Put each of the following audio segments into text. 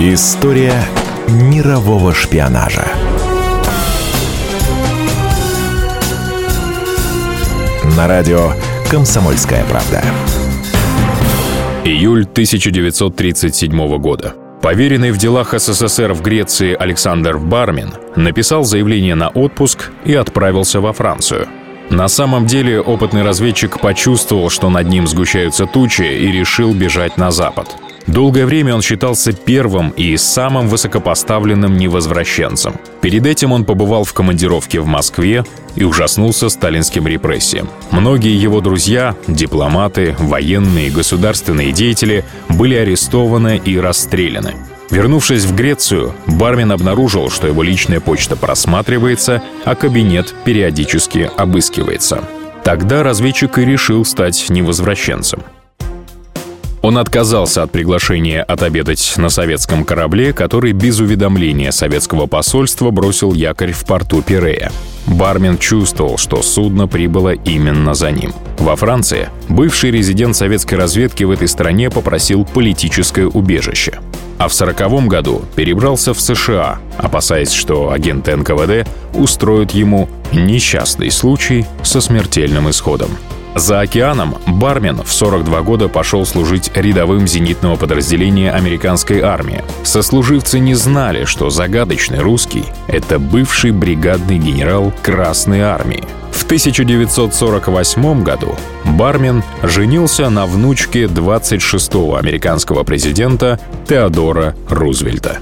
История мирового шпионажа. На радио «Комсомольская правда». Июль 1937 года. Поверенный в делах СССР в Греции Александр Бармин написал заявление на отпуск и отправился во Францию. На самом деле опытный разведчик почувствовал, что над ним сгущаются тучи и решил бежать на запад – Долгое время он считался первым и самым высокопоставленным невозвращенцем. Перед этим он побывал в командировке в Москве и ужаснулся сталинским репрессиям. Многие его друзья, дипломаты, военные государственные деятели были арестованы и расстреляны. Вернувшись в Грецию, Бармин обнаружил, что его личная почта просматривается, а кабинет периодически обыскивается. Тогда разведчик и решил стать невозвращенцем. Он отказался от приглашения отобедать на советском корабле, который без уведомления советского посольства бросил якорь в порту Пирея. Бармен чувствовал, что судно прибыло именно за ним. Во Франции бывший резидент советской разведки в этой стране попросил политическое убежище. А в сороковом году перебрался в США, опасаясь, что агенты НКВД устроят ему несчастный случай со смертельным исходом. За океаном Бармен в 42 года пошел служить рядовым зенитного подразделения американской армии. Сослуживцы не знали, что загадочный русский — это бывший бригадный генерал Красной армии. В 1948 году Бармен женился на внучке 26-го американского президента Теодора Рузвельта.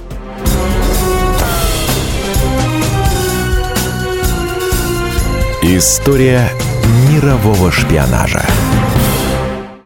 История мирового шпионажа.